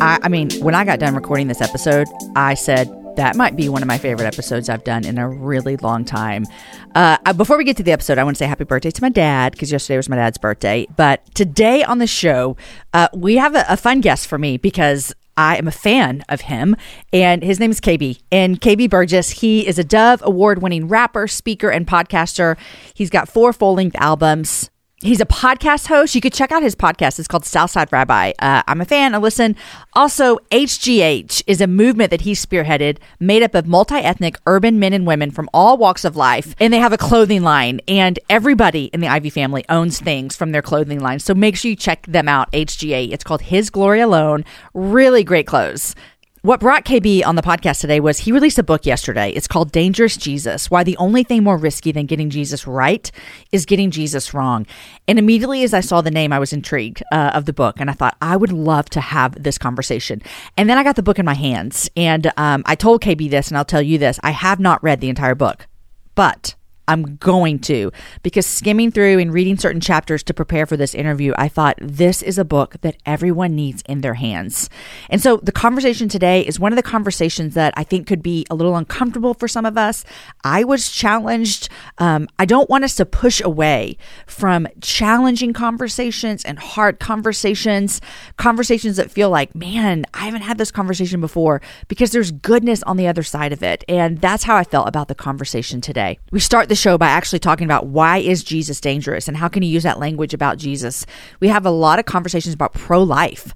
I, I mean, when I got done recording this episode, I said, that might be one of my favorite episodes I've done in a really long time. Uh, before we get to the episode, I want to say happy birthday to my dad because yesterday was my dad's birthday. But today on the show, uh, we have a, a fun guest for me because I am a fan of him, and his name is KB. And KB Burgess, he is a Dove Award winning rapper, speaker, and podcaster. He's got four full length albums. He's a podcast host. You could check out his podcast. It's called Southside Rabbi. Uh, I'm a fan. I listen. Also, HGA is a movement that he spearheaded, made up of multi ethnic urban men and women from all walks of life. And they have a clothing line, and everybody in the Ivey family owns things from their clothing line. So make sure you check them out, HGA. It's called His Glory Alone. Really great clothes. What brought KB on the podcast today was he released a book yesterday. It's called Dangerous Jesus Why the Only Thing More Risky Than Getting Jesus Right is Getting Jesus Wrong. And immediately as I saw the name, I was intrigued uh, of the book and I thought, I would love to have this conversation. And then I got the book in my hands and um, I told KB this and I'll tell you this I have not read the entire book, but I'm going to because skimming through and reading certain chapters to prepare for this interview, I thought this is a book that everyone needs in their hands. And so the conversation today is one of the conversations that I think could be a little uncomfortable for some of us. I was challenged. Um, I don't want us to push away from challenging conversations and hard conversations, conversations that feel like, man, I haven't had this conversation before because there's goodness on the other side of it. And that's how I felt about the conversation today. We start the show by actually talking about why is Jesus dangerous and how can you use that language about Jesus. We have a lot of conversations about pro life.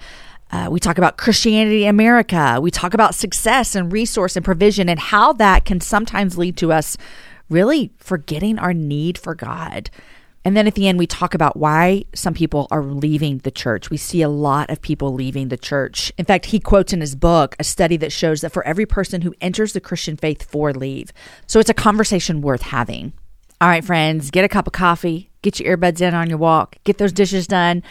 Uh, we talk about Christianity in America. We talk about success and resource and provision and how that can sometimes lead to us really forgetting our need for God. And then at the end, we talk about why some people are leaving the church. We see a lot of people leaving the church. In fact, he quotes in his book a study that shows that for every person who enters the Christian faith, four leave. So it's a conversation worth having. All right, friends, get a cup of coffee, get your earbuds in on your walk, get those dishes done.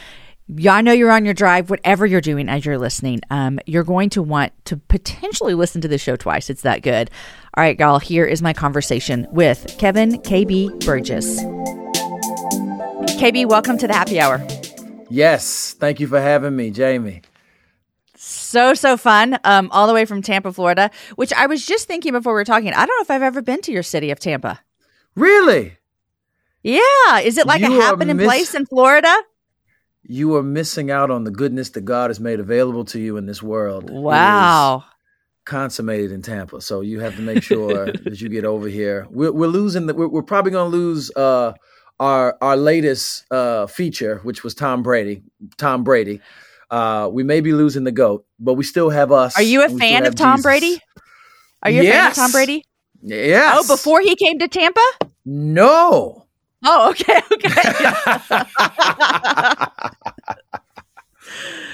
I know you're on your drive, whatever you're doing as you're listening. Um, you're going to want to potentially listen to the show twice. It's that good. All right, y'all, here is my conversation with Kevin KB Burgess. KB, welcome to the happy hour. Yes, thank you for having me, Jamie. So so fun, um, all the way from Tampa, Florida. Which I was just thinking before we were talking. I don't know if I've ever been to your city of Tampa. Really? Yeah. Is it like you a happening miss- place in Florida? You are missing out on the goodness that God has made available to you in this world. Wow. Consummated in Tampa, so you have to make sure that you get over here. We're, we're losing. The, we're, we're probably going to lose. Uh, our our latest uh, feature, which was Tom Brady. Tom Brady. Uh, we may be losing the goat, but we still have us. Are you a fan of Tom Jesus. Brady? Are you yes. a fan of Tom Brady? Yes. Oh, before he came to Tampa? No. Oh, okay, okay.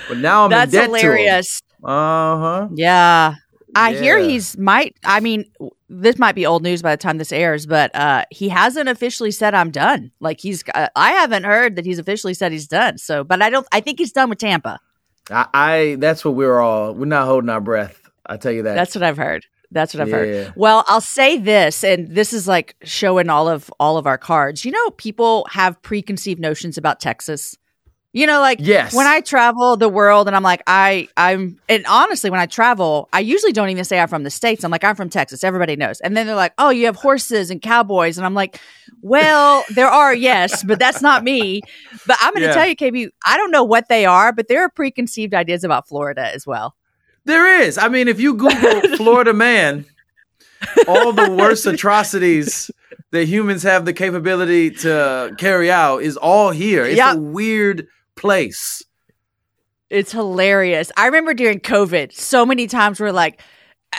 but now I'm That's hilarious. Uh huh. Yeah. I yeah. hear he's might. I mean, this might be old news by the time this airs, but uh, he hasn't officially said I'm done. Like he's, uh, I haven't heard that he's officially said he's done. So, but I don't. I think he's done with Tampa. I, I that's what we're all. We're not holding our breath. I tell you that. That's what I've heard. That's what I've yeah. heard. Well, I'll say this, and this is like showing all of all of our cards. You know, people have preconceived notions about Texas. You know, like yes. when I travel the world and I'm like, I, I'm, and honestly, when I travel, I usually don't even say I'm from the States. I'm like, I'm from Texas. Everybody knows. And then they're like, oh, you have horses and cowboys. And I'm like, well, there are, yes, but that's not me. But I'm going to yeah. tell you, KB, I don't know what they are, but there are preconceived ideas about Florida as well. There is. I mean, if you Google Florida man, all the worst atrocities that humans have the capability to carry out is all here. It's Yep. a weird place. It's hilarious. I remember during COVID, so many times we're like,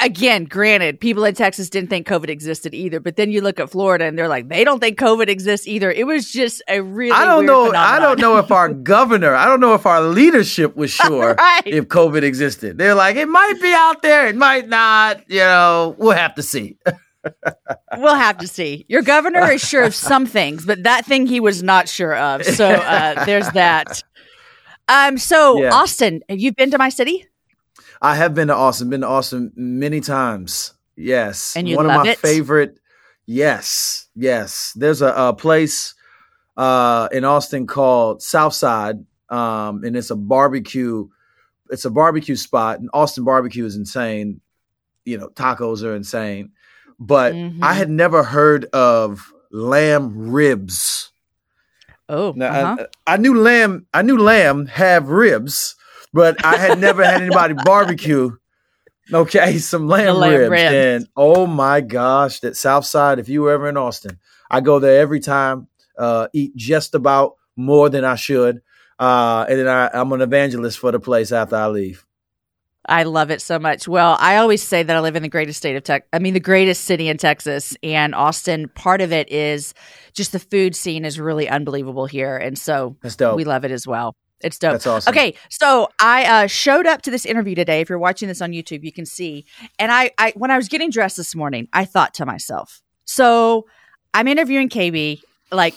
again, granted, people in Texas didn't think COVID existed either, but then you look at Florida and they're like, they don't think COVID exists either. It was just a really I don't know. I don't know if our governor, I don't know if our leadership was sure Right. if COVID existed. They're like, it might be out there, it might not. You know, we'll have to see. We'll have to see. Your governor is sure of some things, but that thing he was not sure of. So uh, there's that. Um. So Yeah. Austin, have you been to my city? I have been to Austin, been to Austin many times. Yes. And you One love of my it? favorite. Yes. Yes. There's a, a place uh, in Austin called Southside, um, and it's a barbecue. It's a barbecue spot, and Austin barbecue is insane. You know, tacos are insane, but Mhm. I had never heard of lamb ribs. Oh, Now, uh-huh. I, I knew lamb. I knew lamb have ribs, but I had never had anybody barbecue. Okay, some lamb, lamb ribs. ribs. and oh my gosh, that South Side. If you were ever in Austin, I go there every time. Uh, eat just about more than I should, uh, and then I, I'm an evangelist for the place after I leave. I love it so much. Well, I always say that I live in the greatest state of Tech. I mean, the greatest city in Texas and Austin. Part of it is just the food scene is really unbelievable here, and so we love it as well. It's dope. That's awesome. Okay, so I uh, showed up to this interview today. If you're watching this on YouTube, you can see. And I, I, when I was getting dressed this morning, I thought to myself, so I'm interviewing KB. Like,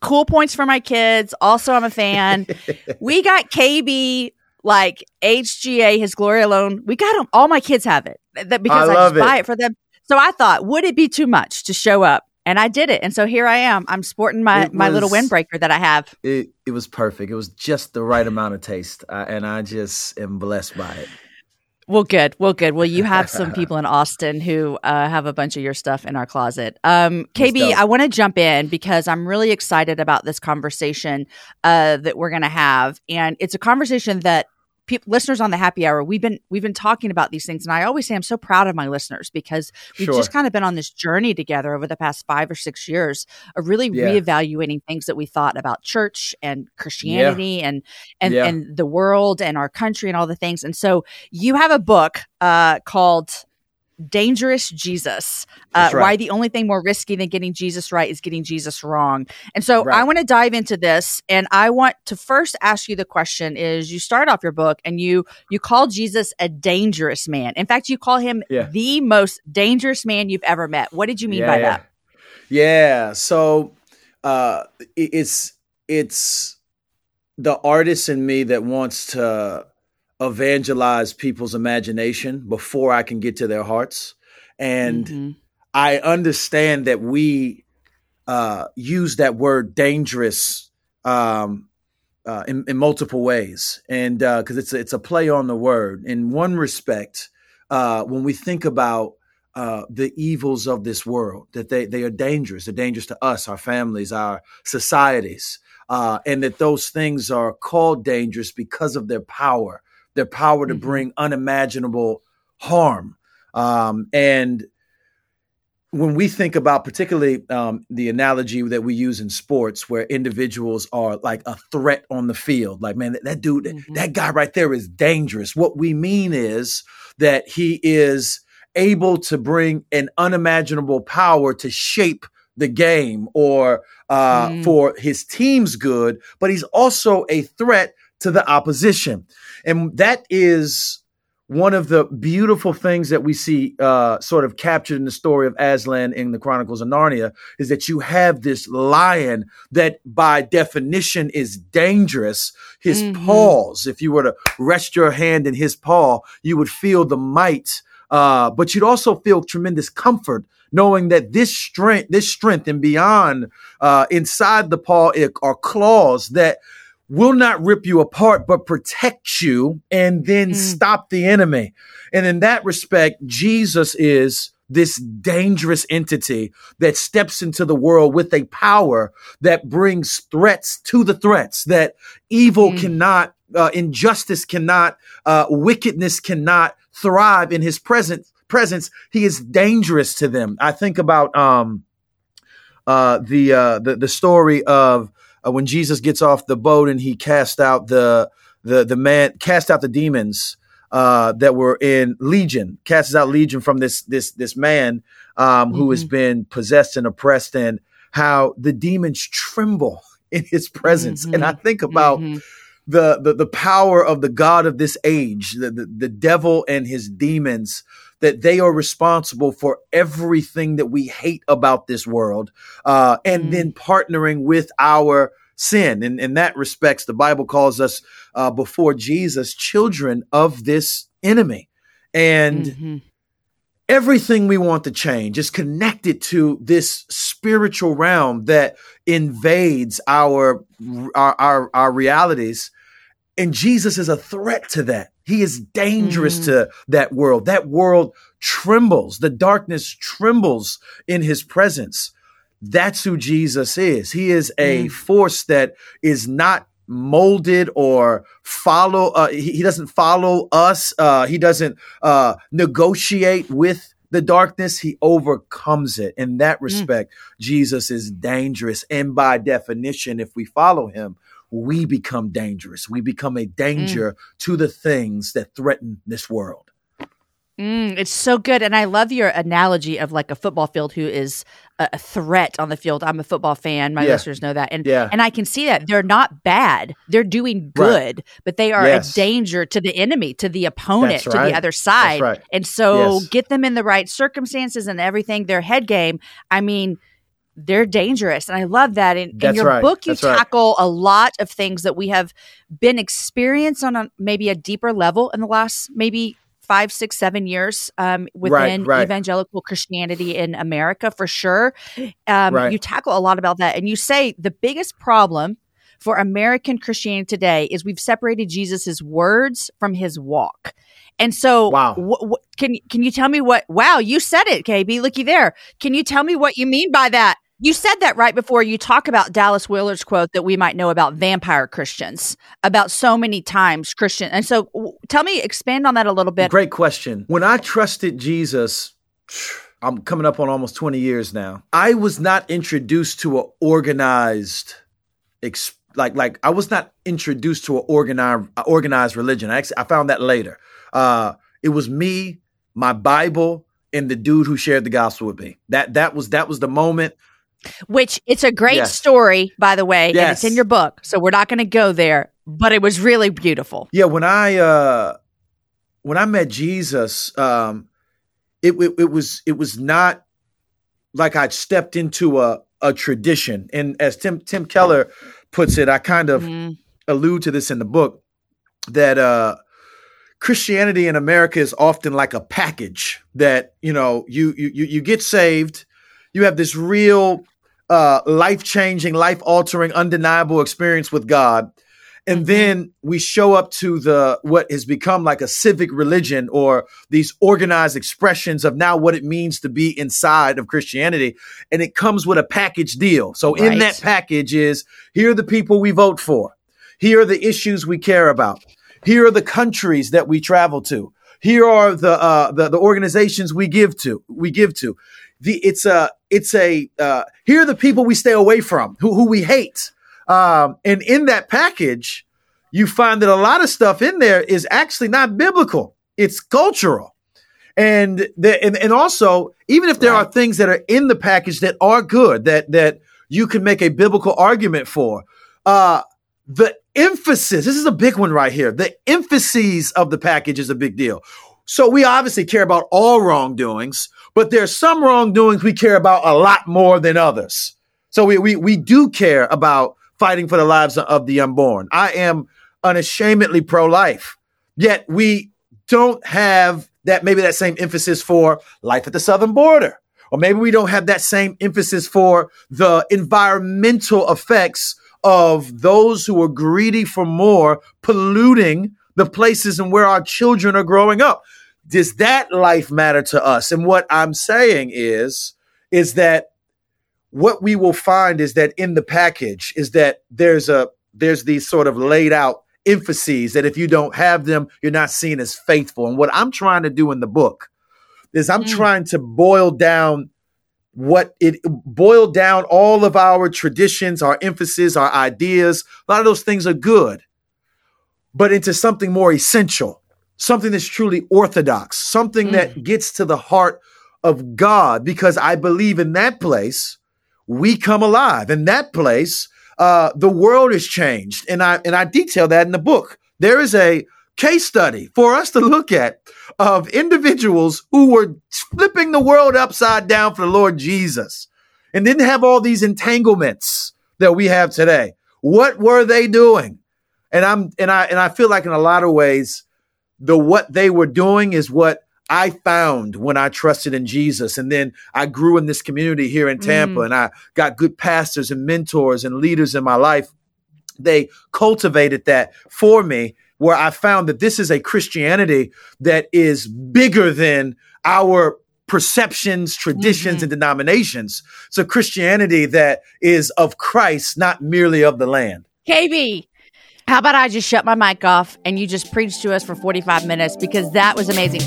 cool points for my kids. Also, I'm a fan. we got KB like HGA, his glory alone. We got them. All my kids have it that because I, love just buy it. it for them. So I thought, would it be too much to show up? And I did it. And so here I am. I'm sporting my, It my little windbreaker that I have. It it was perfect. It was just the right amount of taste, uh, and I just am blessed by it. Well, good. Well, good. Well, you have some people in Austin who uh, have a bunch of your stuff in our closet. Um, KB. I want to jump in because I'm really excited about this conversation uh, that we're going to have, and it's a conversation that peop listeners on the happy hour we've been we've been talking about these things, and I always say I'm so proud of my listeners because we've Sure. just kind of been on this journey together over the past five or six years of really Yeah. reevaluating things that we thought about church and Christianity and and Yeah. and the world and our country and all the things. And so you have a book uh, called Dangerous Jesus. Uh, right. Why the only thing more risky than getting Jesus right is getting Jesus wrong. And so Right. I want to dive into this, and I want to first ask you the question: Is you start off your book and you you call Jesus a dangerous man. In fact, you call him Yeah. the most dangerous man you've ever met. What did you mean by yeah. that? Yeah. So uh it's it's the artist in me that wants to evangelize people's imagination before I can get to their hearts. And Mhm. I understand that we uh, use that word dangerous um, uh, in, in multiple ways, and because it's a, it's a play on the word. In one respect, uh, when we think about uh, the evils of this world, that they they are dangerous. They're dangerous to us, our families, our societies, uh, and that those things are called dangerous because of their power, their power to Mhm. bring unimaginable harm. Um, and when we think about particularly um, the analogy that we use in sports where individuals are like a threat on the field like man that, that dude Mhm. that guy right there is dangerous what we mean is that he is able to bring an unimaginable power to shape the game or uh, Mm. for his team's good but he's also a threat to the opposition and that is one of the beautiful things that we see uh, sort of captured in the story of Aslan in the Chronicles of Narnia is that you have this lion that by definition is dangerous. His Mhm. paws, if you were to rest your hand in his paw, you would feel the might, uh, but you'd also feel tremendous comfort knowing that this strength, this strength and beyond uh, inside the paw are claws that will not rip you apart, but protect you and then Mm. stop the enemy. And in that respect, Jesus is this dangerous entity that steps into the world with a power that brings threats to the threats that evil Mm. cannot uh, injustice cannot, uh, wickedness cannot thrive in his presence. Presence, he is dangerous to them. I think about um, uh, the, uh, the the story of uh, when Jesus gets off the boat and he cast out the the the man cast out the demons uh, that were in Legion, casts out Legion from this this this man um, mm-hmm. who has mm-hmm. been possessed and oppressed, and how the demons tremble in his presence. Mm-hmm. And I think about mm-hmm. the, the the power of the God of this age, the, the the devil and his demons that they are responsible for everything that we hate about this world, uh, and mm. then partnering with our sin. And in that respects, the Bible calls us uh, before Jesus children of this enemy. And mm-hmm. everything we want to change is connected to this spiritual realm that invades our our, our, our realities. And Jesus is a threat to that. He is dangerous mm-hmm. to that world. That world trembles. The darkness trembles in his presence. That's who Jesus is. He is a mm. force that is not molded or follow uh, he, he, doesn't follow us uh, he doesn't uh, negotiate with the darkness he overcomes it in that mm. respect mm. jesus is dangerous and by definition if we follow him we become dangerous we become a danger mm. to the things that threaten this world Mm, it's so good. And I love your analogy of like a football field who is a, threat on the field. I'm a football fan. My yeah. listeners know that. And yeah. and I can see that they're not bad. They're doing good, right. but they are yes. a danger to the enemy, to the opponent, right. to the other side. Right. And so yes. get them in the right circumstances and everything, their head game. I mean, they're dangerous. And I love that. In, in your right. book, you That's tackle right. a lot of things that we have been experienced on a, maybe a deeper level in the last maybe five, six, seven years um, within right, evangelical Christianity in America for sure. Um. You tackle a lot about that. And you say the biggest problem for American Christianity today is we've separated Jesus's words from his walk. And so, wow. Can can you tell me what? Wow, you said it, KB. Looky there. Can you tell me what you mean by that? You said that right before you talk about Dallas Willard's quote that we might know about vampire Christians, about so many times Christian. And so w- tell me, expand on that a little bit. Great question. When I trusted Jesus, I'm coming up on almost 20 years now. I was not introduced to an organized, like, like I was not introduced to an organized, organized religion. I actually, I found that later. Uh, it was me, my Bible, and the dude who shared the gospel with me. That that was that was the moment which it's a great yes. story, by the way, yes. and it's in your book. So we're not going to go there, but it was really beautiful. Yeah, when I uh when I met Jesus, um it, it, it was it was not like I'd stepped into a a tradition. And as Tim Tim Keller puts it, I kind of mm-hmm. allude to this in the book that uh Christianity in America is often like a package that, you know, you you you get saved, you have this real uh, life changing, life altering, undeniable experience with God. And mm-hmm. then we show up to the what has become like a civic religion or these organized expressions of now what it means to be inside of Christianity. And it comes with a package deal. So right. in that package is here are the people we vote for. Here are the issues we care about. Here are the countries that we travel to. Here are the uh, the, the organizations we give to. We give to the it's a it's a uh, here are the people we stay away from who who we hate. Um, and in that package, you find that a lot of stuff in there is actually not biblical. It's cultural. And the, and, and also, even if there right. are things that are in the package that are good, that that you can make a biblical argument for, uh, the emphasis, this is a big one right here. The emphases of the package is a big deal. So we obviously care about all wrongdoings, but there's some wrongdoings we care about a lot more than others. So we, we, we do care about fighting for the lives of the unborn. I am unashamedly pro life, yet we don't have that, maybe that same emphasis for life at the southern border. Or maybe we don't have that same emphasis for the environmental effects of those who are greedy for more polluting the places and where our children are growing up does that life matter to us? And what I'm saying is, is that what we will find is that in the package is that there's a there's these sort of laid out emphases that if you don't have them, you're not seen as faithful. And what I'm trying to do in the book is I'm mm. trying to boil down what it boil down all of our traditions, our emphasis, our ideas. A lot of those things are good, but into something more essential, something that's truly orthodox, something mm. that gets to the heart of God, because I believe in that place we come alive. In that place, uh, the world is changed, and I and I detail that in the book. There is a case study for us to look at of individuals who were flipping the world upside down for the Lord Jesus and didn't have all these entanglements that we have today. What were they doing? And I'm and I and I feel like in a lot of ways, the what they were doing is what I found when I trusted in Jesus. And then I grew in this community here in Tampa mm. and I got good pastors and mentors and leaders in my life. They cultivated that for me, where I found that this is a Christianity that is bigger than our perceptions, traditions, mm-hmm. and denominations. It's a Christianity that is of Christ, not merely of the land. KB, how about I just shut my mic off and you just preach to us for 45 minutes because that was amazing.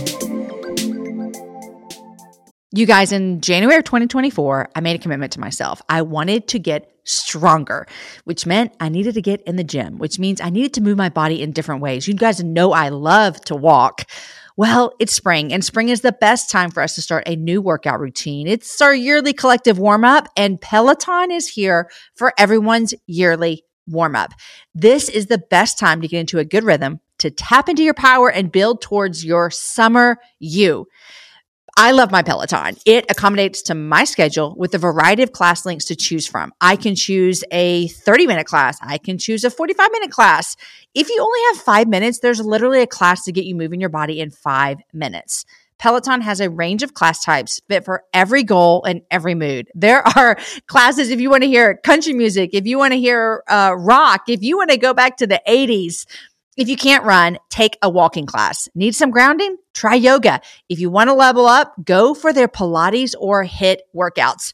You guys, in January of 2024, I made a commitment to myself. I wanted to get stronger, which meant I needed to get in the gym, which means I needed to move my body in different ways. You guys know I love to walk. Well, it's spring, and spring is the best time for us to start a new workout routine. It's our yearly collective warm up, and Peloton is here for everyone's yearly warm up. This is the best time to get into a good rhythm, to tap into your power, and build towards your summer you. I love my Peloton. It accommodates to my schedule with a variety of class links to choose from. I can choose a 30 minute class. I can choose a 45 minute class. If you only have five minutes, there's literally a class to get you moving your body in five minutes. Peloton has a range of class types fit for every goal and every mood. There are classes if you want to hear country music, if you want to hear uh, rock, if you want to go back to the 80s. If you can't run, take a walking class. Need some grounding? Try yoga. If you want to level up, go for their Pilates or HIIT workouts.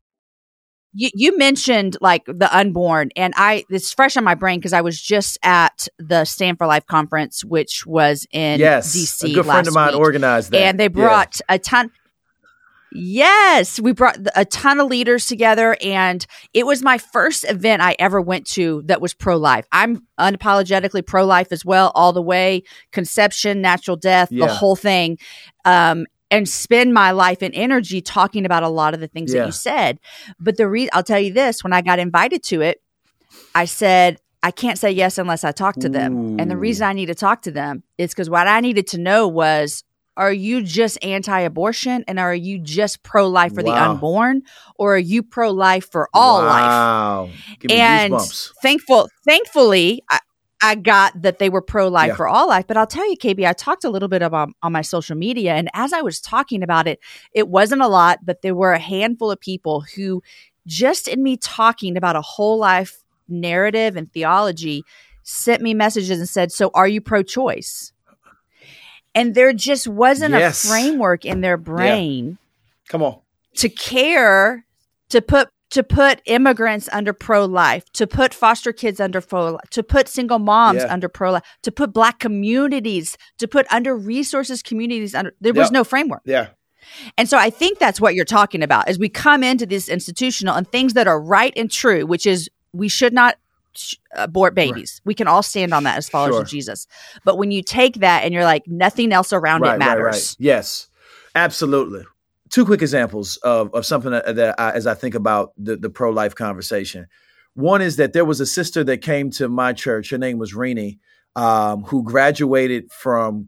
you, you mentioned like the unborn and i it's fresh on my brain because i was just at the stand for life conference which was in yes, dc a good friend of mine week. organized that and they brought yeah. a ton Yes, we brought a ton of leaders together, and it was my first event I ever went to that was pro life. I'm unapologetically pro life as well, all the way conception, natural death, yeah. the whole thing. Um, and spend my life and energy talking about a lot of the things yeah. that you said. But the re- I'll tell you this: when I got invited to it, I said, I can't say yes unless I talk to them. And the reason I need to talk to them is because what I needed to know was are you just anti abortion and are you just pro life for the unborn or are you pro life for all life? wow. Give and thankful thankfully I, I got that they were pro life Yeah. for all life but i'll tell you kb i talked a little bit about on my social media and as i was talking about it it wasn't a lot but there were a handful of people who just in me talking about a whole life narrative and theology sent me messages and said so are you pro choice and there just wasn't Yes. a framework in their brain Come on. to care to put to put immigrants under pro life, to put foster kids under pro to put single moms Yeah. under pro life, to put black communities, to put under resources communities under there was Yep. no framework. Yeah. And so I think that's what you're talking about as we come into this institutional and things that are right and true, which is we should not sh- abort babies. We can all stand on that as followers Sure. of Jesus. But when you take that and you're like nothing else around it matters. Yes, absolutely. Two quick examples of, of something that, that I, as I think about the, the pro life conversation. One is that there was a sister that came to my church. Her name was Rini, um, who graduated from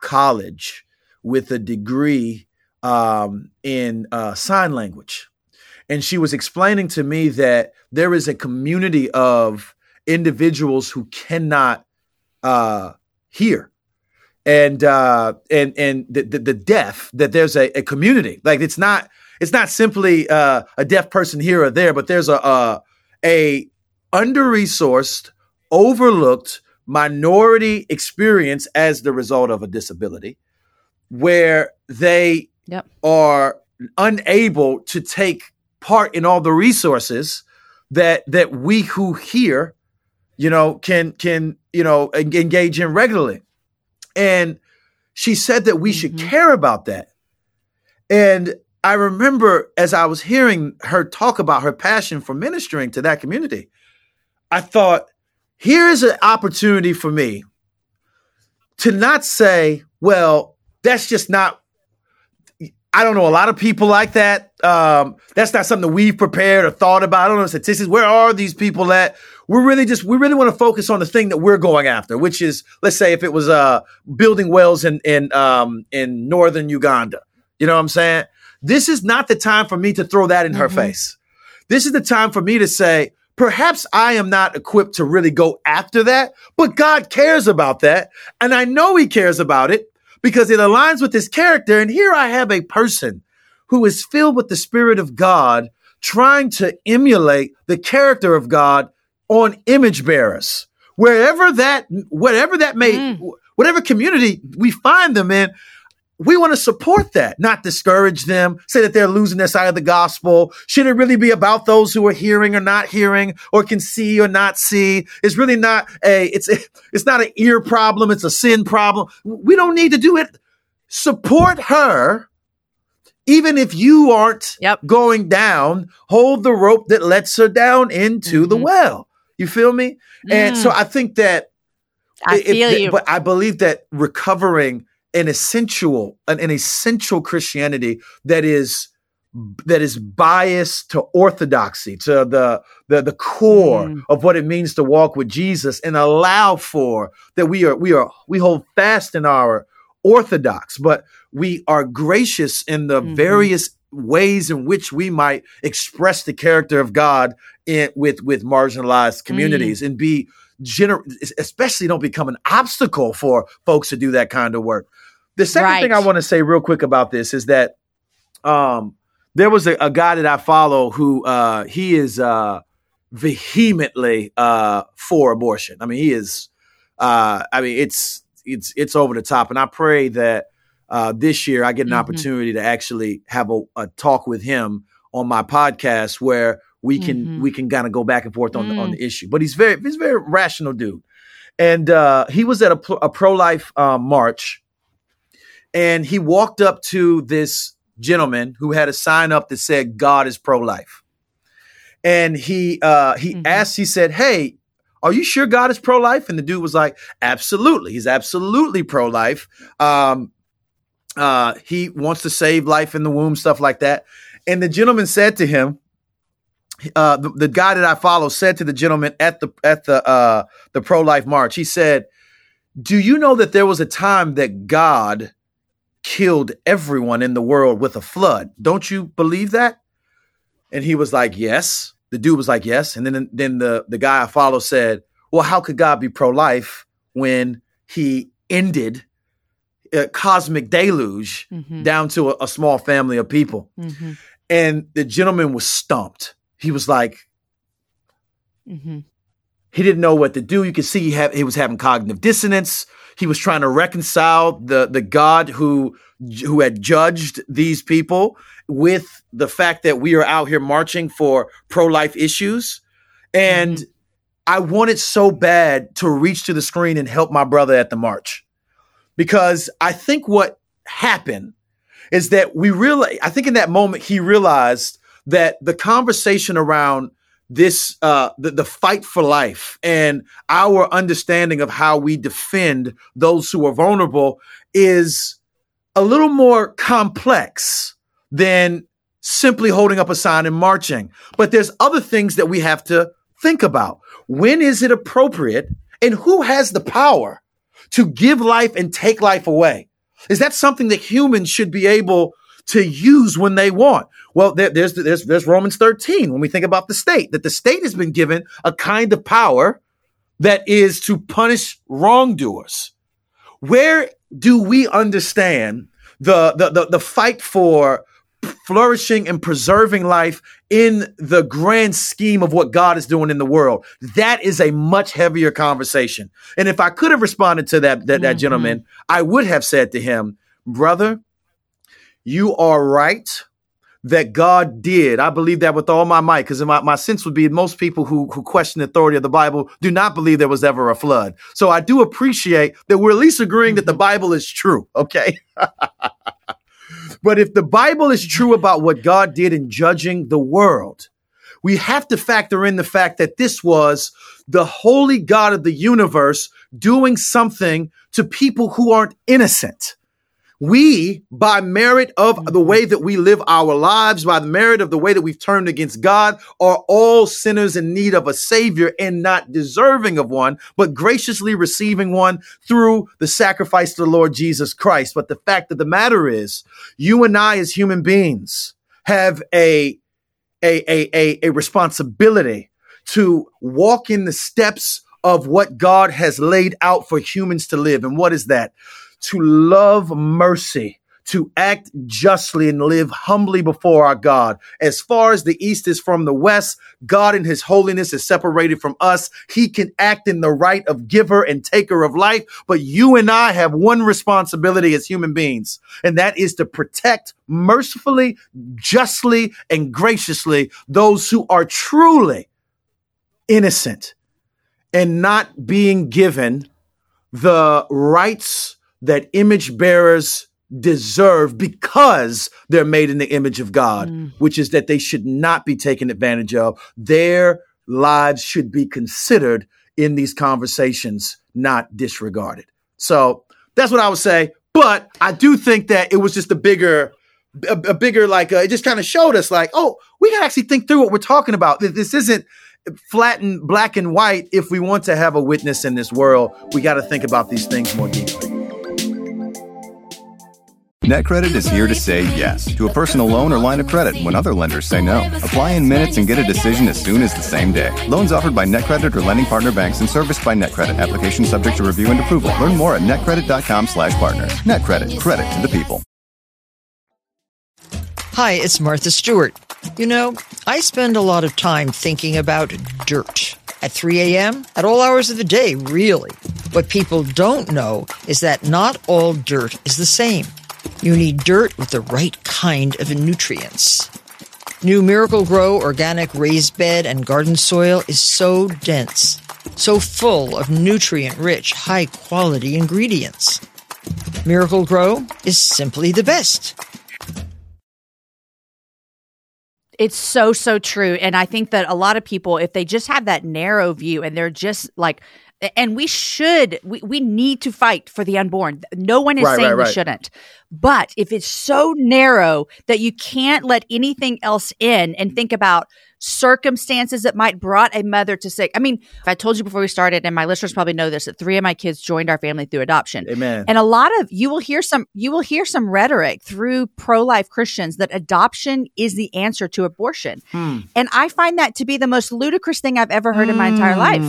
college with a degree um, in uh, sign language. And she was explaining to me that there is a community of individuals who cannot uh, hear and uh and and the, the, the deaf that there's a, a community like it's not it's not simply uh a deaf person here or there but there's a a, a under resourced overlooked minority experience as the result of a disability where they Yep. are unable to take part in all the resources that that we who hear you know can can you know engage in regularly and she said that we should Mhm. care about that and i remember as i was hearing her talk about her passion for ministering to that community i thought here is an opportunity for me to not say well that's just not I don't know a lot of people like that. Um, that's not something that we've prepared or thought about. I don't know statistics. Where are these people at? We're really just we really want to focus on the thing that we're going after, which is let's say if it was uh building wells in in um in northern Uganda. You know what I'm saying? This is not the time for me to throw that in her Mhm. face. This is the time for me to say, perhaps I am not equipped to really go after that, but God cares about that. And I know He cares about it because it aligns with His character. And here I have a person who is filled with the Spirit of God trying to emulate the character of God on image bearers. Wherever that, whatever that may, Mm. whatever community we find them in, we want to support that, not discourage them, say that they're losing their side of the gospel. Should it really be about those who are hearing or not hearing or can see or not see? It's really not a, it's, a. it's not an ear problem. It's a sin problem. We don't need to do it. Support her. Even if you aren't Yep. going down, hold the rope that lets her down into the Mhm. well. You feel me? And Mm. so I think that I if- feel you. But I believe that recovering an essential, an, an essential Christianity that is that is biased to orthodoxy, to the the the core Mm. of what it means to walk with Jesus, and allow for that we are we are we hold fast in our orthodox, but we are gracious in the Mhm. various ways in which we might express the character of God in, with with marginalized communities and be gener- especially don't become an obstacle for folks to do that kind of work. The second Right. thing I want to say real quick about this is that um, there was a, a guy that I follow who uh, he is uh, vehemently uh, for abortion. I mean, he is. Uh, I mean, it's it's it's over the top, and I pray that uh, this year I get an Mhm. opportunity to actually have a, a talk with him on my podcast where we can Mhm. we can kind of go back and forth on the, on Mm. the issue. But he's very he's a very rational dude, and uh, he was at a, pro- a pro life um, march, and he walked up to this gentleman who had a sign up that said "God is pro life," and he uh, he Mhm. asked he said, "Hey." Are you sure God is pro life? And the dude was like, Absolutely. He's absolutely pro life. Um, uh, he wants to save life in the womb, stuff like that. And the gentleman said to him, uh, the, the guy that I follow said to the gentleman at the at the uh, the pro life march. He said, "Do you know that there was a time that God killed everyone in the world with a flood? Don't you believe that?" And he was like, "Yes." The dude was like, "Yes." And then then the the guy I follow said, "Well, how could God be pro life when He ended?" A cosmic deluge mm-hmm. down to a, a, small family of people. Mm-hmm. And the gentleman was stumped he was like, mm-hmm. He didn't know what to do. You could see he, had, he was having cognitive dissonance. He was trying to reconcile the the God who who had judged these people with the fact that we are out here marching for pro life issues, and. Mm-hmm. I wanted so bad to reach to the screen and help my brother at the march because I think what happened is that we really, I think in that moment he realized that the conversation around this uh the, the fight for life and our understanding of how we defend those who are vulnerable is a little more complex than simply holding up a sign and marching. But there's other things that we have to think about. When is it appropriate and who has the power to give life and take life away? Is that something that humans should be able to use when they want. Well, there, there's, there's, there's Romans 13 when we think about the state, that the state has been given a kind of power that is to punish wrongdoers. Where do we understand the, the, the, the fight for flourishing and preserving life in the grand scheme of what God is doing in the world. That is a much heavier conversation. And if I could have responded to that that, that mm-hmm. gentleman, I would have said to him, "Brother, you are right that God did. I believe that with all my might, because my, my sense would be most people who, who question the authority of the Bible do not believe there was ever a flood. So I do appreciate that we're at least agreeing that the Bible is true. Okay. but if the Bible is true about what God did in judging the world, we have to factor in the fact that this was the holy God of the universe doing something to people who aren't innocent. We, by merit of the mm-hmm. way that we live our lives, by the merit of the way that we've turned against God, are all sinners in need of a savior and not deserving of one, but graciously receiving one through the sacrifice of the Lord Jesus Christ. But the fact of the matter is, you and I as human beings have a, a, a, a, a responsibility to walk in the steps of what God has laid out for humans to live. And what is that? To love mercy, to act justly and live humbly before our God. As far as the east is from the west, God in his holiness is separated from us. He can act in the right of giver and taker of life. But you and I have one responsibility as human beings, and that is to protect mercifully, justly, and graciously those who are truly innocent and not being given the rights that image bearers deserve because they're made in the image of God, mm. which is that they should not be taken advantage of. Their lives should be considered in these conversations, not disregarded. So that's what I would say. But I do think that it was just a bigger, a, a bigger, like, uh, it just kind of showed us, like, oh, we can actually think through what we're talking about. This isn't flat and black and white. If we want to have a witness in this world, we got to think about these things more deeply. NetCredit is here to say yes to a personal loan or line of credit when other lenders say no. Apply in minutes and get a decision as soon as the same day. Loans offered by NetCredit or lending partner banks and serviced by NetCredit. Application subject to review and approval. Learn more at netcredit.com slash partner. NetCredit. Credit to the people. Hi, it's Martha Stewart. You know, I spend a lot of time thinking about dirt. At 3 a.m., at all hours of the day, really. What people don't know is that not all dirt is the same. You need dirt with the right kind of nutrients. New Miracle-Gro organic raised bed and garden soil is so dense, so full of nutrient rich, high quality ingredients. Miracle-Gro is simply the best. It's so, so true. And I think that a lot of people, if they just have that narrow view and they're just like, and we should we, we need to fight for the unborn no one is right, saying right, right. we shouldn't but if it's so narrow that you can't let anything else in and think about circumstances that might brought a mother to sick. I mean, I told you before we started, and my listeners probably know this, that three of my kids joined our family through adoption. Amen. And a lot of you will hear some you will hear some rhetoric through pro-life Christians that adoption is the answer to abortion. Hmm. And I find that to be the most ludicrous thing I've ever heard in my entire life.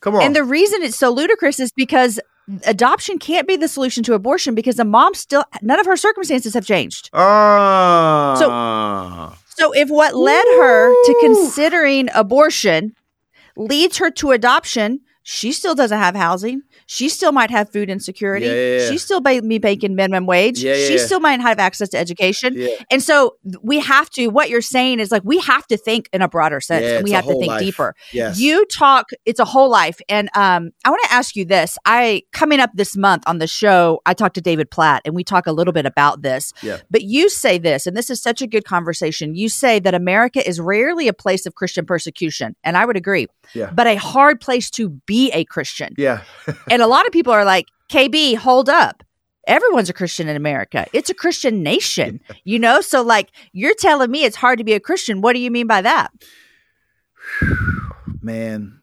Come on. And the reason it's so ludicrous is because adoption can't be the solution to abortion because the mom still none of her circumstances have changed. Ah. So if what led her to considering abortion leads her to adoption, she still doesn't have housing. She still might have food insecurity. Yeah, yeah, yeah. She still may be making minimum wage. She still might not have access to education. And so we have to, what you're saying is like, we have to think in a broader sense and we have to think life. deeper. Yes. You talk, it's a whole life. And um, I want to ask you this. I, coming up this month on the show, I talked to David Platt and we talk a little bit about this. Yeah. But you say this, and this is such a good conversation. You say that America is rarely a place of Christian persecution. And I would agree, Yeah. but a hard place to be a Christian. Yeah. and a lot of people are like, KB, hold up. Everyone's a Christian in America. It's a Christian nation, you know? So, like, you're telling me it's hard to be a Christian. What do you mean by that? Man.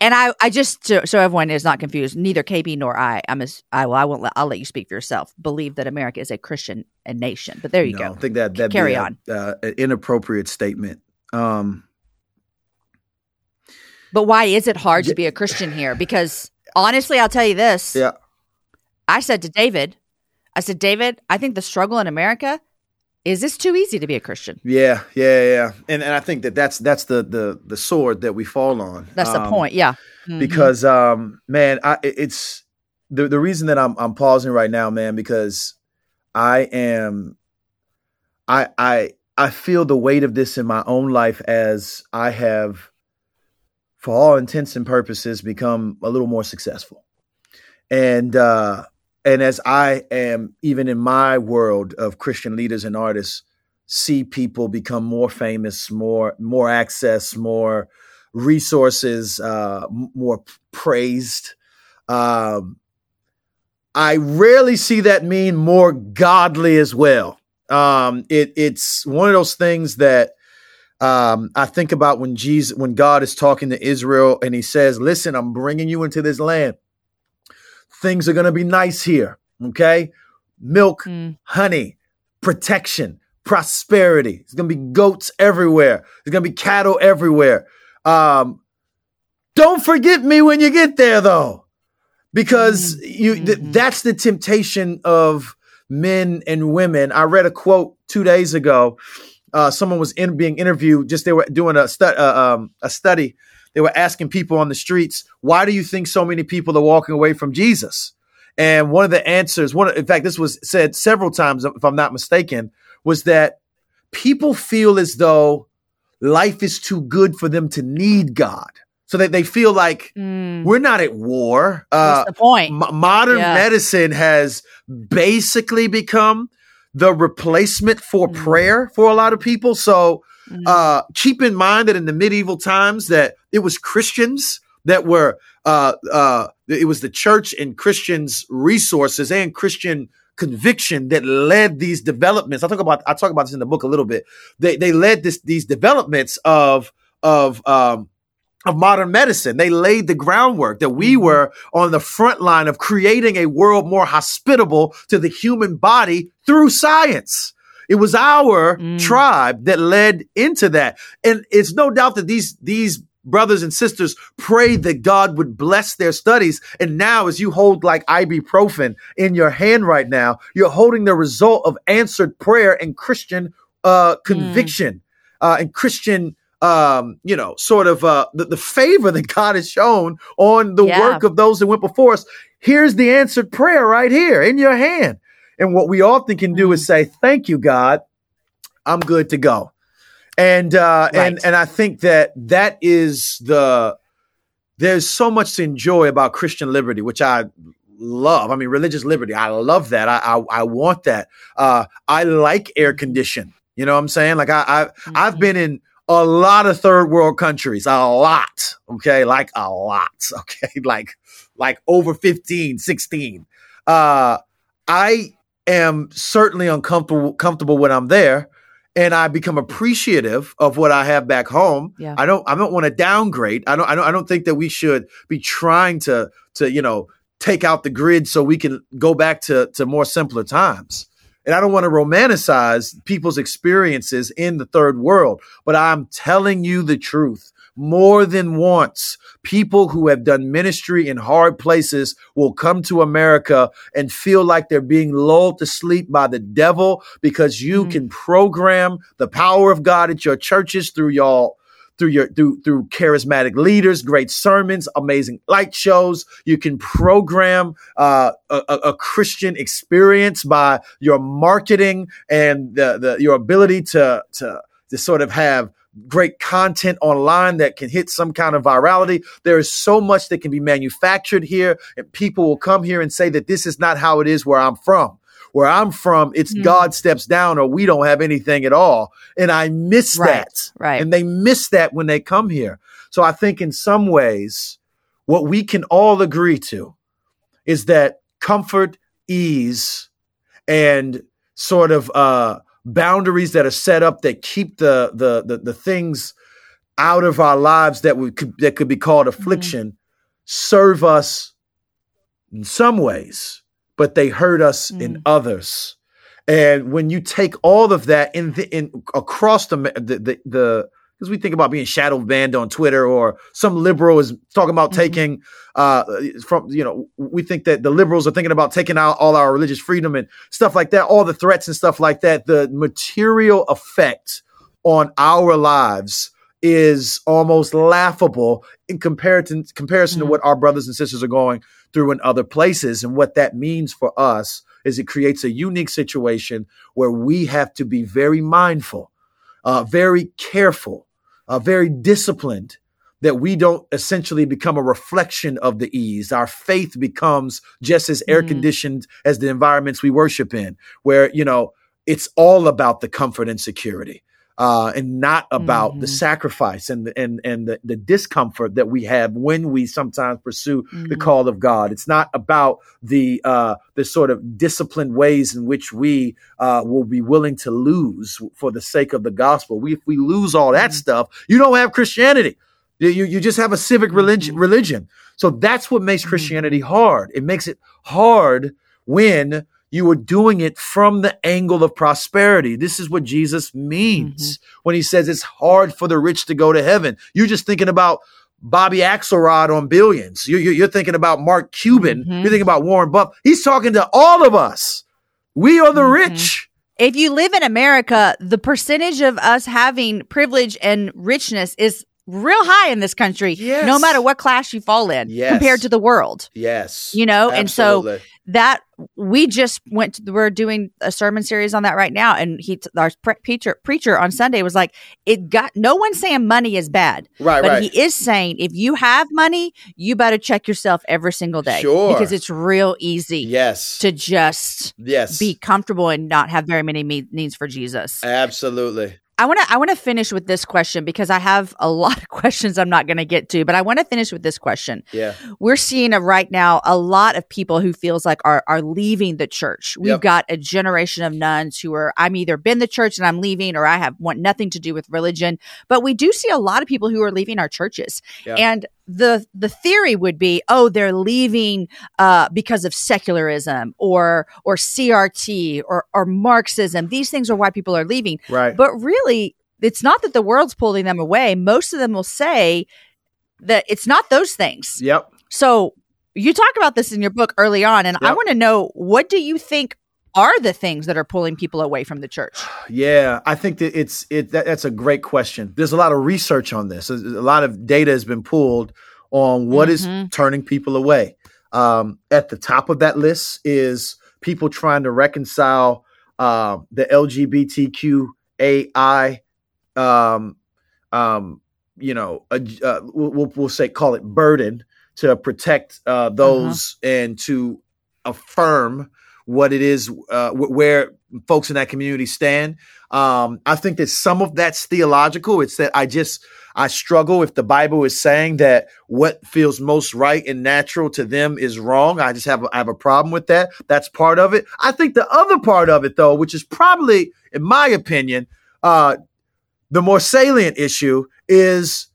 And I, I just so, so everyone is not confused. Neither KB nor I, I'm as I, well, I won't. Let, I'll let you speak for yourself. Believe that America is a Christian nation. But there you no, go. I think that that Carry a- on. Uh, an inappropriate statement. Um, But why is it hard to be a Christian here? Because honestly, I'll tell you this. yeah. I said to David, I said, David, I think the struggle in America is it's too easy to be a Christian. Yeah, yeah, yeah, and and I think that that's that's the the the sword that we fall on. That's the Um, point. Yeah. Mhm. because um man I it's the the reason that I'm I'm pausing right now man because I am I I I feel the weight of this in my own life as I have for all intents and purposes become a little more successful and uh and as I am even in my world of Christian leaders and artists see people become more famous more more access more resources, uh, more praised. Um, I rarely see that mean more godly as well. Um, it, it's one of those things that um, I think about when Jesus, when God is talking to Israel and He says, "Listen, I'm bringing you into this land. Things are going to be nice here. Okay, milk, Mm. honey, protection, prosperity. There's gonna be goats everywhere. There's gonna be cattle everywhere. Um, don't forget me when you get there, though, because you th- Mhm. that's the temptation of men and women. I read a quote two days ago. Uh, someone was in, being interviewed. Just they were doing a, stu- uh, um, a study. They were asking people on the streets, "Why do you think so many people are walking away from Jesus?" And one of the answers, one of, in fact, this was said several times, if I'm not mistaken, was that people feel as though life is too good for them to need God. So that they feel like Mm. we're not at war. Uh, What's the point? mo- modern Yeah. medicine has basically become the replacement for Mm. prayer for a lot of people. So Mm. uh, keep in mind that in the medieval times that it was Christians that were uh, uh, it was the church and Christians resources and Christian conviction that led these developments. I talk about I talk about this in the book a little bit. They they led this these developments of of um, of modern medicine. They laid the groundwork that we Mhm. were on the front line of creating a world more hospitable to the human body through science. It was our Mm. tribe that led into that. And it's no doubt that these these brothers and sisters prayed that God would bless their studies. And now as you hold like ibuprofen in your hand right now, you're holding the result of answered prayer and Christian uh conviction uh and Christian um, you know, sort of uh the, the favor that God has shown on the Yeah. work of those that went before us. Here's the answered prayer right here in your hand. And what we often can do is say, Thank you, God. I'm good to go. And uh and Right. and I think that that is the there's so much to enjoy about Christian liberty, which I love. I mean, religious liberty. I love that. I I, I want that. Uh I like air condition. You know what I'm saying? Like I, I I've Mhm. been in a lot of third world countries, a lot. Okay, like a lot. Okay, like like over 15, 16. Uh I am certainly uncomfortable comfortable when I'm there. and I become appreciative of what I have back home. Yeah. I don't I don't want to downgrade. I don't I don't I don't think that we should be trying to to you know take out the grid so we can go back to to more simpler times. And I don't want to romanticize people's experiences in the third world, but I'm telling you the truth. More than once, people who have done ministry in hard places will come to America and feel like they're being lulled to sleep by the devil because you Mhm. can program the power of God at your churches through y'all through your through through charismatic leaders, great sermons, amazing light shows. You can program uh, a, a Christian experience by your marketing and the, the your ability to to to sort of have great content online that can hit some kind of virality. There is so much that can be manufactured here, and people will come here and say that this is not how it is where I'm from. Where I'm from, it's Mhm. God steps down or we don't have anything at all. And I miss Right, that. right. And they miss that when they come here. So I think in some ways, what we can all agree to is that comfort, ease, and sort of uh, boundaries that are set up that keep the the the, the things out of our lives that we could, that could be called affliction serve us in some ways, but they hurt us in Mm. others. And when you take all of that in the, in across the the the, because we think about being shadow banned on Twitter, or some liberal is talking about Mhm. taking uh, from you know we think that the liberals are thinking about taking out all our religious freedom and stuff like that, all the threats and stuff like that. The material effect on our lives is almost laughable in comparison comparison to Mhm. what our brothers and sisters are going through in other places, and what that means for us is it creates a unique situation where we have to be very mindful, uh, very careful, uh, very disciplined that we don't essentially become a reflection of the ease. Our faith becomes just as air Mhm. conditioned as the environments we worship in, where, you know, it's all about the comfort and security. Uh, and not about the Mhm. sacrifice and the, and and the, the discomfort that we have when we sometimes pursue the Mhm. call of God. It's not about the uh, the sort of disciplined ways in which we uh, will be willing to lose for the sake of the gospel. We, if we lose all that Mhm. stuff, you don't have Christianity. You, you just have a civic religion. Mhm. Religion. So that's what makes Mhm. Christianity hard. It makes it hard when you are doing it from the angle of prosperity. This is what Jesus means when he says it's hard for the rich to go to heaven. You're just thinking about Bobby Axelrod on billions. You, you, you're thinking about Mark Cuban. Mhm. You're thinking about Warren Buffett. He's talking to all of us. We are the Mhm. rich. If you live in America, the percentage of us having privilege and richness is real high in this country, Yes. no matter what class you fall in Yes. compared to the world. Yes. You know, and so that we just went to, we're doing a sermon series on that right now and he our pre- preacher preacher on Sunday was like it got no one's saying money is bad right, but right. he is saying if you have money you better check yourself every single day Sure. because it's real easy yes. to just yes. be comfortable and not have very many me- needs for Jesus. Absolutely. I want to I want to finish with this question because I have a lot of questions I'm not going to get to, but I want to finish with this question. Yeah. We're seeing a, right now a lot of people who feels like are are leaving the church. We've Yep. got a generation of nones who are I'm either been the church and I'm leaving or I have want nothing to do with religion, but we do see a lot of people who are leaving our churches. Yeah. And the the theory would be, oh, they're leaving uh, because of secularism or or CRT or or Marxism. These things are why people are leaving. Right. But really, it's not that the world's pulling them away. Most of them will say that it's not those things. yep. So you talk about this in your book early on, and I want to know what do you think are the things that are pulling people away from the church? Yeah, I think that it's it. That, that's a great question. There's a lot of research on this. A lot of data has been pulled on what is Mhm. turning people away. Um, at the top of that list is people trying to reconcile uh, the LGBTQAI, um, um, you know, uh, uh, we'll, we'll- we'll say call it burden to protect uh, those and to affirm what it is uh, where folks in that community stand. Um, I think that some of that's theological. It's that I just I struggle if the Bible is saying that what feels most right and natural to them is wrong. I just have a, I have a problem with that. That's part of it. I think the other part of it, though, which is probably, in my opinion, uh, the more salient issue is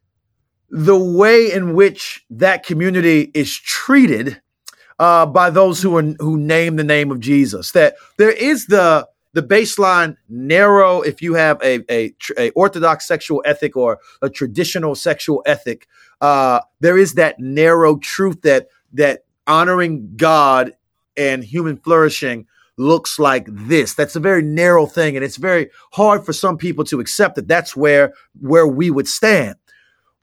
the way in which that community is treated uh, by those who are who name the name of Jesus. That there is the the baseline narrow. If you have a a, a orthodox sexual ethic or a traditional sexual ethic, uh, there is that narrow truth that that honoring God and human flourishing looks like this. That's a very narrow thing, and it's very hard for some people to accept that that's where where we would stand.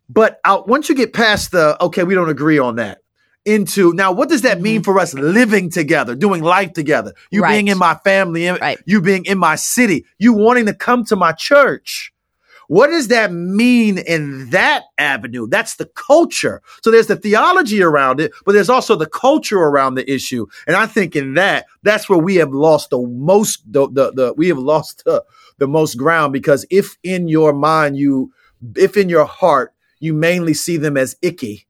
But once you get past the okay, we don't agree on that. Into now, what does that mean mm-hmm. for us living together, doing life together? You right. being in my family, right. you being in my city, you wanting to come to my church. What does that mean in that avenue? That's the culture. So there's the theology around it, but there's also the culture around the issue. And I think in that, that's where we have lost the most, the, the, the we have lost the, the most ground because if in your mind, you, if in your heart, you mainly see them as icky,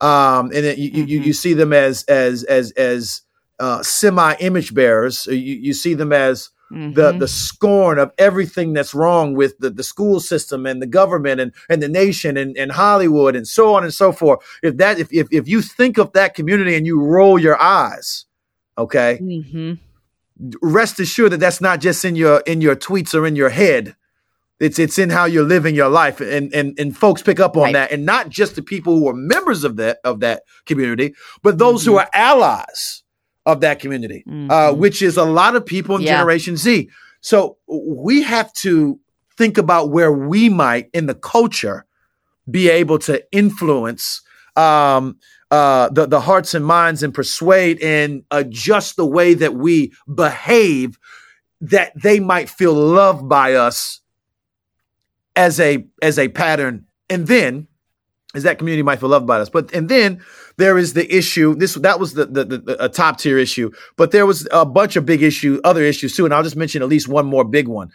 um, and it, you, mm-hmm. you, you see them as, as, as, as, uh, semi image bearers. You, you see them as, Mm-hmm. the the scorn of everything that's wrong with the, the school system and the government and, and the nation and, and Hollywood and so on and so forth. If that if, if if you think of that community and you roll your eyes, okay, mm-hmm. rest assured that that's not just in your in your tweets or in your head. It's it's in how you're living your life, and and and folks pick up on right. that, and not just the people who are members of that of that community, but those mm-hmm. who are allies of that community, uh, mm-hmm. uh, which is a lot of people in yeah. Generation Z. So we have to think about where we might in the culture be able to influence um, uh, the, the hearts and minds and persuade and adjust the way that we behave that they might feel loved by us as a as a pattern and then as that community might feel loved by us but and then there is the issue. This that was the, the, the a top tier issue, but there was a bunch of big issue, other issues too, and I'll just mention at least one more big one.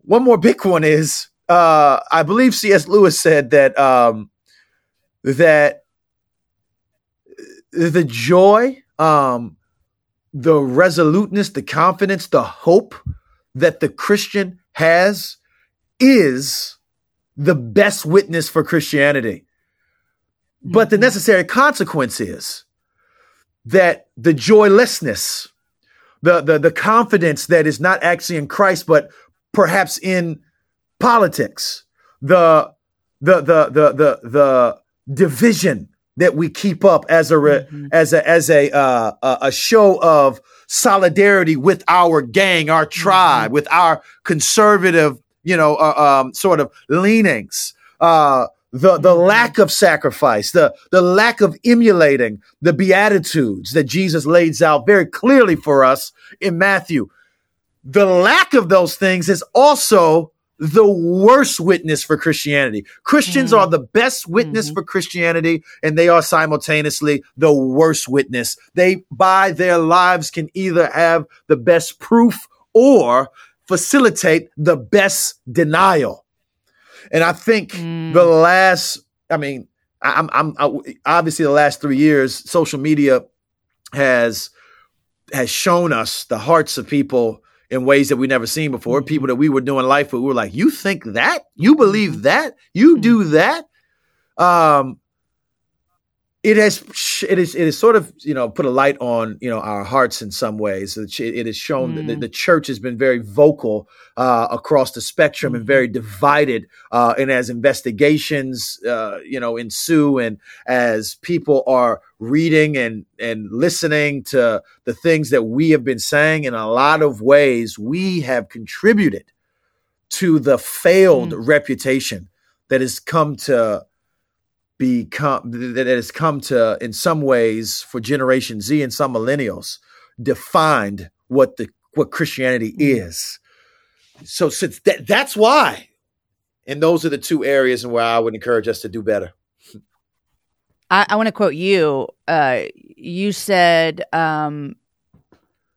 One more big one is uh, I believe C.S. Lewis said that um, that the joy, um, the resoluteness, the confidence, the hope that the Christian has is the best witness for Christianity. But the mm-hmm. necessary consequence is that the joylessness, the, the, the confidence that is not actually in Christ, but perhaps in politics, the, the, the, the, the, the division that we keep up as a, mm-hmm. as a, as a, uh, a show of solidarity with our gang, our tribe, mm-hmm. with our conservative, you know, uh, um, sort of leanings. Uh, the the mm-hmm. lack of sacrifice, the the lack of emulating the beatitudes that Jesus lays out very clearly for us in Matthew. The lack of those things is also the worst witness for Christianity. Christians mm-hmm. are the best witness mm-hmm. for Christianity, and they are simultaneously the worst witness. They, by their lives, can either have the best proof or facilitate the best denial. And I think mm. the last, I mean, I'm, I'm, I, obviously the last three years, social media has has shown us the hearts of people in ways that we never seen before. Mm-hmm. People that we were doing life with, we were like, "You think that? You believe mm-hmm. that? You do mm-hmm. that?" Um, it has it is it is sort of you know put a light on you know our hearts in some ways. It has shown mm. that the, church has been very vocal uh, across the spectrum and very mm-hmm. divided. Uh, and as investigations uh, you know ensue, and as people are reading and and listening to the things that we have been saying, in a lot of ways, we have contributed to the failed mm. reputation that has come to become that has come to in some ways for generation Z and some millennials defined what the what Christianity mm. is. So since that that's why. And those are the two areas where I would encourage us to do better. I, I want to quote you. Uh, you said, um,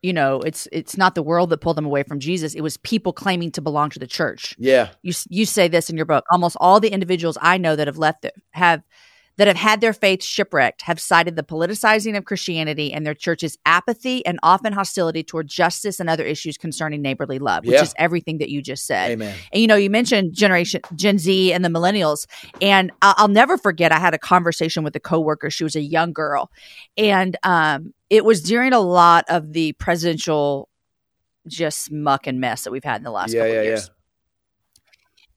you know, it's it's not the world that pulled them away from Jesus. It was people claiming to belong to the church. Yeah. You you say this in your book. Almost all the individuals I know that have left it have that have had their faith shipwrecked have cited the politicizing of Christianity and their church's apathy and often hostility toward justice and other issues concerning neighborly love, which Yeah. is everything that you just said. Amen. And you know, you mentioned generation Gen Z and the millennials, and I'll, I'll never forget. I had a conversation with a coworker. She was a young girl, and um, it was during a lot of the presidential just muck and mess that we've had in the last Yeah, couple yeah, of years.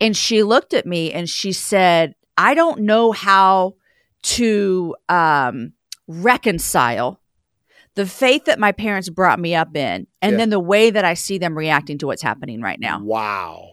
And she looked at me and she said, "I don't know how to um, reconcile." The faith that my parents brought me up in, and Yeah. then the way that I see them reacting to what's happening right now. Wow.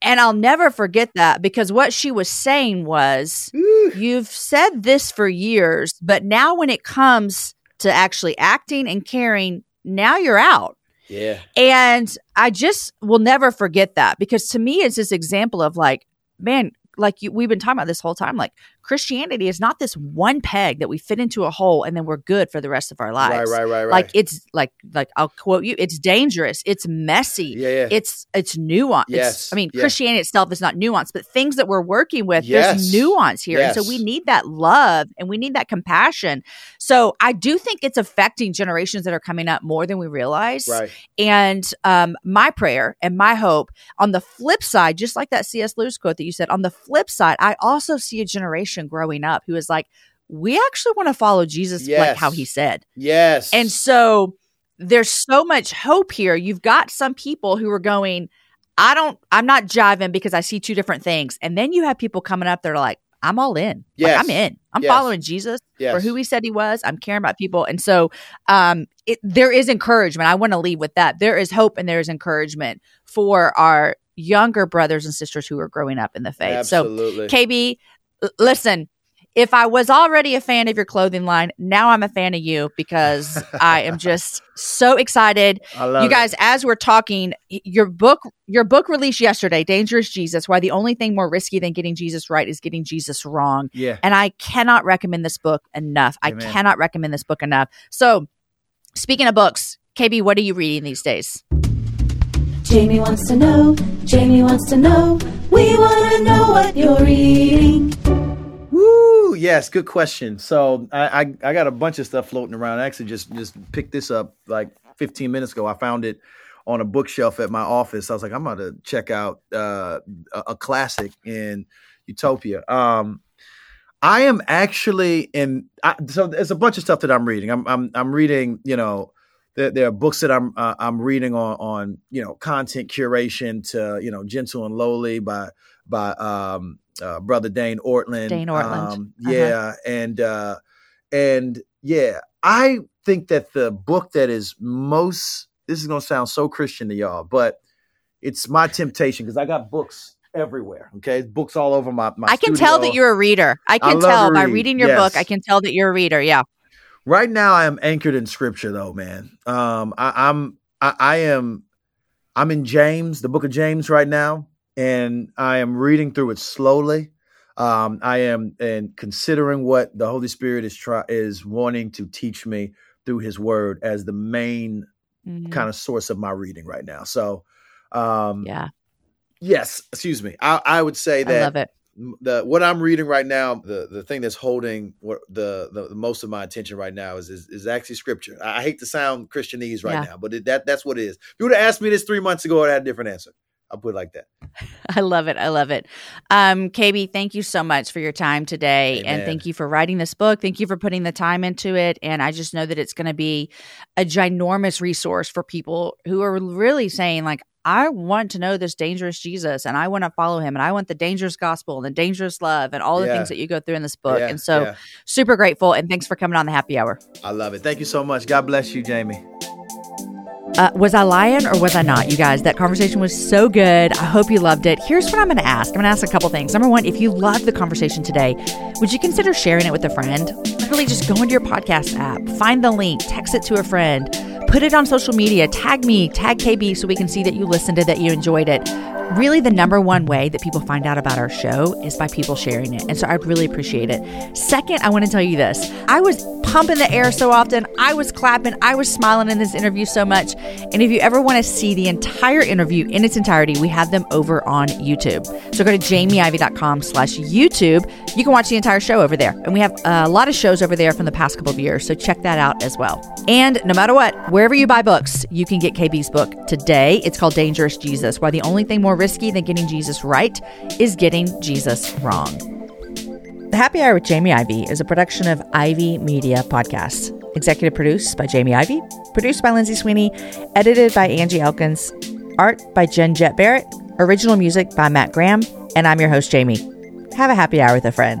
And I'll never forget that because what she was saying was, you've said this for years, but now when it comes to actually acting and caring, now you're out. Yeah. And I just will never forget that because to me, it's this example of like, man, like you, we've been talking about this whole time, like Christianity is not this one peg that we fit into a hole and then we're good for the rest of our lives. Right, right, right, right. Like it's like, like I'll quote you, it's dangerous, it's messy, yeah, yeah. it's it's nuance. Yes, It's, I mean. Christianity itself is not nuance, but things that we're working with, Yes. there's nuance here. And so we need that love and we need that compassion. So I do think it's affecting generations that are coming up more than we realize. right. And um, my prayer and my hope on the flip side, just like that C.S. Lewis quote that you said, on the flip side, I also see a generation growing up who is like, we actually want to follow Jesus like how he said. Yes. And so there's so much hope here. You've got some people who are going, I don't, I'm not jiving because I see two different things. And then you have people coming up that are like, I'm all in. Like, Yes. I'm in. I'm Yes. following Jesus yes. for who he said he was. I'm caring about people. And so um, it, there is encouragement. I want to leave with that. There is hope and there is encouragement for our younger brothers and sisters who are growing up in the faith. Absolutely. So, KB, l- listen, if I was already a fan of your clothing line, now I'm a fan of you because I am just so excited. I love You it. guys, as we're talking, your book, your book released yesterday, Dangerous Jesus, why the only thing more risky than getting Jesus right is getting Jesus wrong. Yeah. And I cannot recommend this book enough. I cannot recommend this book enough. So, speaking of books, KB, what are you reading these days? Jamie wants to know, Jamie wants to know, we want to know what you're reading. Woo! Yes, good question. So I, I I got a bunch of stuff floating around. I actually just just picked this up like 15 minutes ago. I found it on a bookshelf at my office. I was like, I'm about to check out uh, a, a classic in Utopia. Um, I am actually in. I, so there's a bunch of stuff that I'm reading. I'm I'm I'm reading. You know, there, there are books that I'm uh, I'm reading on on you know content curation to you know Gentle and Lowly by by um, uh, brother Dane Ortlund. Dane Ortlund. Um, Uh-huh. yeah, and uh, and yeah, I think that the book that is most this is gonna sound so Christian to y'all, but it's my temptation because I got books everywhere. Okay, books all over my. my I can tell that you're a reader. I can love tell to by read, reading your yes. book. I can tell that you're a reader. Yeah. Right now, I am anchored in Scripture, though, man. Um, I, I'm I, I am I'm in James, the Book of James, right now, and I am reading through it slowly. Um, I am and considering what the Holy Spirit is try is wanting to teach me through His Word as the main Mhm. kind of source of my reading right now. So, um, Yeah. yes, excuse me. I, I would say I that love it. m- the what I'm reading right now, the the thing that's holding what the the, the most of my attention right now is is, is actually scripture. I, I hate to sound Christianese right Yeah. now, but it, that that's what it is. If you would have asked me this three months ago, I'd had a different answer. I'll put it like that. I love it. I love it. Um, KB, thank you so much for your time today. And thank you for writing this book. Thank you for putting the time into it. And I just know that it's going to be a ginormous resource for people who are really saying, like, I want to know this dangerous Jesus and I want to follow him and I want the dangerous gospel and the dangerous love and all the Yeah. things that you go through in this book. Yeah, and so yeah. super grateful. And thanks for coming on the happy hour. I love it. Thank you so much. God bless you, Jamie. Uh, was I lying or was I not, you guys? That conversation was so good. I hope you loved it. Here's what I'm going to ask I'm going to ask a couple things. Number one, if you loved the conversation today, would you consider sharing it with a friend? Literally, just go into your podcast app, find the link, text it to a friend, put it on social media, tag me, tag KB so we can see that you listened to that you enjoyed it. Really, the number one way that people find out about our show is by people sharing it. And so I'd really appreciate it. Second, I want to tell you this I was pumping the air so often. I was clapping. I was smiling in this interview so much. And if you ever want to see the entire interview in its entirety, we have them over on YouTube. So go to jamieivey.com slash YouTube. You can watch the entire show over there. And we have a lot of shows over there from the past couple of years. So check that out as well. And no matter what, wherever you buy books, you can get KB's book today. It's called Dangerous Jesus Why the Only Thing More Risky Than Getting Jesus Right is Getting Jesus Wrong. The Happy Hour with Jamie Ivey is a production of Ivey Media Podcasts. Executive produced by Jamie Ivey, produced by Lindsay Sweeney, edited by Angie Elkins, art by Jen Jet Barrett, original music by Matt Graham, and I'm your host, Jamie. Have a happy hour with a friend.